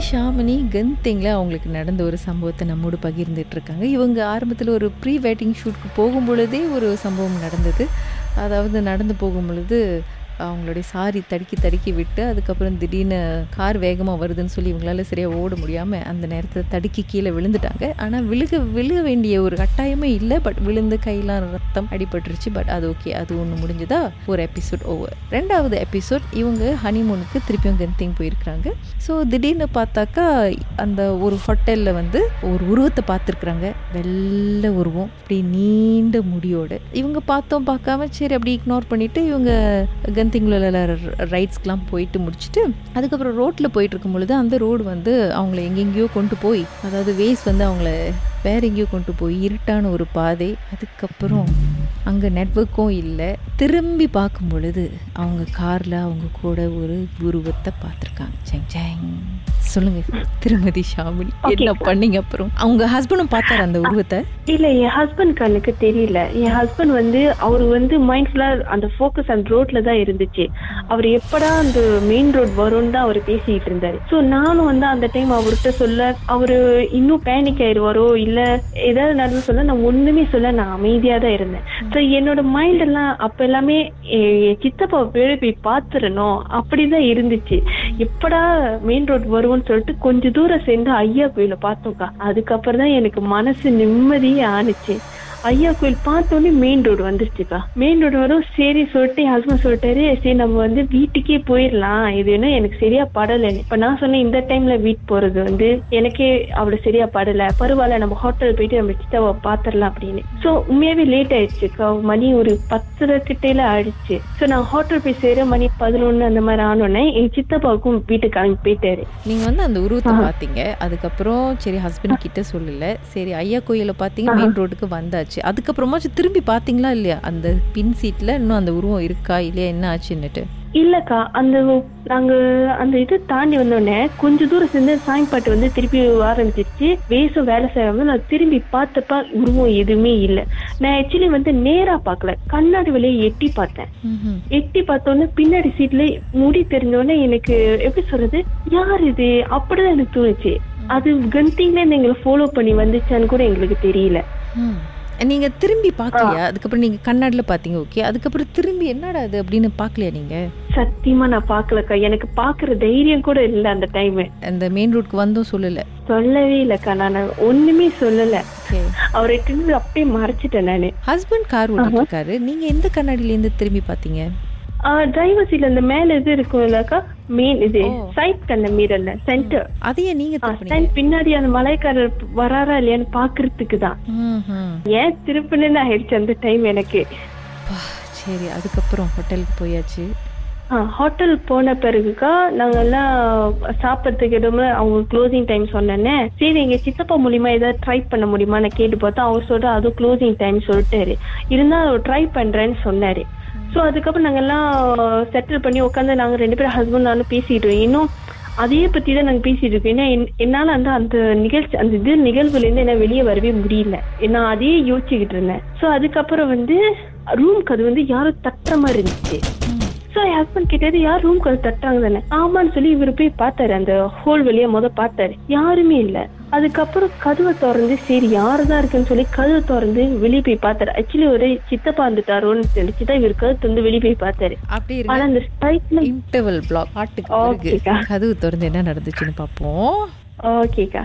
ஷாமினி கந்திங்கில் அவங்களுக்கு நடந்த ஒரு சம்பவத்தை நம்மோடு பகிர்ந்துட்டு இருக்காங்க இவங்க ஆரம்பத்தில் ஒரு ப்ரீ வெட்டிங் ஷூட்க்கு போகும் பொழுதே ஒரு சம்பவம் நடந்தது. அதாவது நடந்து போகும் பொழுது அவங்களுடைய சாரி தடுக்கி தடுக்கி விட்டு அதுக்கப்புறம் திடீர்னு கார் வேகமாக வருதுன்னு சொல்லி இவங்களால சரியாக ஓட முடியாமல் அந்த நேரத்தில் தடுக்கி கீழே விழுந்துட்டாங்க. ஆனால் விழுக விழுக வேண்டிய ஒரு கட்டாயமே இல்லை. பட் விழுந்து கையெல்லாம் ரத்தம் அடிபட்டுருச்சு. பட் அது ஓகே அது ஒன்று முடிஞ்சதா? ஒரு எபிசோட் ஓவர் ரெண்டாவது எபிசோட் இவங்க ஹனிமூனுக்கு திருப்பியும் கென்திங் போயிருக்கிறாங்க. ஸோ திடீர்னு பார்த்தாக்கா அந்த ஒரு ஹோட்டலில் வந்து ஒரு உருவத்தை பார்த்துருக்குறாங்க. வெள்ளை உருவம். அப்படி நீண்ட முடியோடு. இவங்க பார்த்தோம் பார்க்காம சரி அப்படி இக்னோர் பண்ணிட்டு இவங்க கந்திங்குள்ள ரைட்ஸ்க்கெலாம் போயிட்டு முடிச்சுட்டு அதுக்கப்புறம் ரோட்டில் போயிட்டு இருக்கும் பொழுது அந்த ரோடு வந்து அவங்கள எங்கெங்கேயோ கொண்டு போய் அதாவது வேஸ் வந்து அவங்கள வேற எங்கேயோ கொண்டு போய் இருட்டான ஒரு பாதை அதுக்கப்புறம் அங்கே நெட்ஒர்க்கும் இல்லை. திரும்பி பார்க்கும் பொழுது அவங்க காரில் அவங்க கூட ஒரு உருவத்தை பார்த்துருக்காங்க. ஜெங் ஜெங். சொல்லுங்க திருமதி ஷாமினி என்ன பண்ணீங்க அப்புறம்? அவங்க ஹஸ்பண்டும் பார்த்தாரு அந்த உருவத்தை? இல்ல என் ஹஸ்பண்ட் கண்ணுக்கு தெரியல. என் ஹஸ்பண்ட் வந்து அவரு வந்து மைண்ட்ஃபுல்லா அந்த ஃபோக்கஸ் அந்த ரோட்ல தான் இருந்துச்சு. அவர் எப்படா அந்த மெயின் ரோட் வரும்னு தான் அவர் பேசிட்டு இருந்தாரு. சோ நானும் வந்து அந்த டைம் அவர்கிட்ட சொல்ல அவரு இன்னும் பேனிக் ஆயிடுவாரோ இல்ல ஏதாவது நடந்து சொல்ல நான் ஒண்ணுமே சொல்ல நான் அமைதியா தான் இருந்தேன். சோ என்னோட மைண்ட் எல்லாம் அப்ப எல்லாமே என் சித்தப்பா பேரு போய் பாத்துறணும் அப்படிதான் இருந்துச்சு. எப்படா மெயின் ரோட் போகணும்னு சொல்லிட்டு கொஞ்ச தூரம் சேர்ந்து ஐயா கோயில பார்த்தோம்க்கா. அதுக்கப்புறம் தான் எனக்கு மனசு நிம்மதியே ஆணுச்சு. ஐயா கோயில் பார்த்தோன்னே மெயின் ரோடு வந்துருச்சுக்கா. மெயின் ரோடு வரும் சரி சொல்லிட்டு என் ஹஸ்பண்ட் சொல்லிட்டாரு சரி நம்ம வந்து வீட்டுக்கே போயிடலாம் இது என்ன எனக்கு சரியா படலைன்னு இப்ப நான் சொன்னேன் இந்த டைம்ல வீட் போறது வந்து எனக்கே அவ்வளவு சரியா படல. பரவாயில்ல நம்ம ஹோட்டல் போயிட்டு நம்ம சித்தாவை பாத்திரலாம் அப்படின்னு. சோ உண்மையாவே லேட் ஆயிடுச்சுக்கா. மணி ஒரு பத்தரை கிட்டையில ஆயிடுச்சு. சோ நான் ஹோட்டல் போய் சேர மணி பதினொன்னு அந்த மாதிரி ஆனோடனே எங்க சித்தப்பாவுக்கும் வீட்டுக்கு கிளம்பி போயிட்டாரு. நீங்க வந்து அந்த உருவத்தை பார்த்தீங்க. அதுக்கப்புறம் சரி ஹஸ்பண்ட் கிட்ட சொல்லல. சரி ஐயா கோயில பார்த்தீங்க மெயின் ரோடுக்கு வந்தாச்சு. அதுக்கப்புறமாச்சும் திரும்பி பார்த்தீங்களா இல்லையா? அந்த பின் சீட்ல இன்னும் அந்த உருவம் இருக்கா இல்லையா? என்ன ஆச்சுன்னுட்டு. இல்லக்கா அந்த நாங்க அந்த இது தாண்டி வந்தோடனே கொஞ்ச தூரம் சேர்ந்து சாயம்பாட்டு வந்து திருப்பி ஆரம்பிச்சிருச்சு. வேஷம் வேலை செய்யாம நான் திரும்பி பார்த்தப்ப உருவம் எதுவுமே இல்ல. நான் ஆக்சுவலி வந்து நேரா பார்க்கல. கண்ணாடி வழியை எட்டி பார்த்தேன். எட்டி பார்த்தோன்னே பின்னாடி சீட்ல முடி தெரிஞ்சோடனே எனக்கு எப்படி சொல்றது? யார் இது? அப்படிதான் எனக்கு தோணுச்சு. அது கந்திங்ல எங்களை ஃபாலோ பண்ணி வந்துச்சான்னு கூட எங்களுக்கு தெரியல. நீங்க திரும்பி பார்க்கலையா அதுக்கப்புறம் நீங்க கண்ணாடில பாத்தீங்க ஓகே அதுக்கப்புறம் திரும்பி என்னடா அது அப்படின்னு பார்க்கலையா நீங்க? சத்தியமா நான் பாக்கலக்கா. எனக்கு பாக்குற தைரியம் கூட இல்ல அந்த டைம் அந்த மெயின் ரோட்க்கு வந்தும் சொல்லல. சொல்லவே இல்லக்கா. நான் ஒண்ணுமே சொல்லல. அவரை திரும்பி அப்படியே மறைச்சிட்டேன் நானு. ஹஸ்பண்ட் கார் ஓட்டிட்டு இருக்காரு. நீங்க எந்த கண்ணாடியில இருந்து திரும்பி பாத்தீங்க? டிரைவர் சீட்ல இந்த மேல இது இருக்கும் இல்லக்கா மெயின் இது சைட் கண்ண மீறல்ல. சென்டர் அதையே நீங்க பின்னாடி அந்த மலைக்காரர் வராரா இல்லையான்னு பாக்குறதுக்கு தான். ஏன் திருப்பினு ஆயிடுச்சு அந்த டைம் எனக்கு. சரி அதுக்கப்புறம் ஹோட்டலுக்கு போயாச்சு. ஹோட்டல் போன பிறகுக்கா நாங்க எல்லாம் சாப்பிட்றதுக்கு இடமே அவங்க க்ளோசிங் டைம் சொன்னேன்னே சரி எங்க சித்தப்பா மூலியமா ஏதாவது ட்ரை பண்ண முடியுமா நான் கேட்டு பார்த்தா அவர் சொல்ற அதுவும் க்ளோசிங் டைம் சொல்லிட்டாரு. இருந்தா ட்ரை பண்றேன்னு சொன்னாரு. ஸோ அதுக்கப்புறம் uh, நாங்க எல்லாம் செட்டில் பண்ணி உட்காந்து நாங்கள் ரெண்டு பேரும் ஹஸ்பண்ட் நானும் பேசிட்டு இன்னும் அதையே பற்றி தான் நாங்கள் பேசிட்டு இருக்கோம். ஏன்னா என்னால் வந்து அந்த நிகழ்ச்சி அந்த இது நிகழ்வுலேருந்து என்ன வெளியே வரவே முடியல. நான் அதையே யோசிச்சுக்கிட்டு இருந்தேன். ஸோ அதுக்கப்புறம் வந்து ரூம்க்கு அது வந்து யாரும் தட்டுற மாதிரி இருந்துச்சு. ஸோ என் ஹஸ்பண்ட் கேட்டது யார் ரூம் அது தட்டுறாங்க தானே ஆமான்னு சொல்லி இவர் போய் பார்த்தாரு. அந்த ஹோல் வழியா முத பார்த்தாரு. யாருமே இல்லை. அதுக்கப்புறம் கதவை திறந்து சரி யாருதான் இருக்குன்னு சொல்லி கதவை திறந்து வெளியே போய் பார்த்தாரு. ஆக்சுவலி ஒரு சித்தப்பா வந்துட்டாரோன்னு தெரிஞ்சுதான் இவர் கதவு திறந்து வெளியே போய் பார்த்தாரு. அப்படி ஆனா அந்த ஸ்ட்ரைக்ல இன்டர்வல் பிளாக் பாட்டுக்கு கதவு திறந்து என்ன நடந்துச்சுன்னு பார்ப்போம். ஓகேக்கா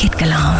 கேட்கலாம்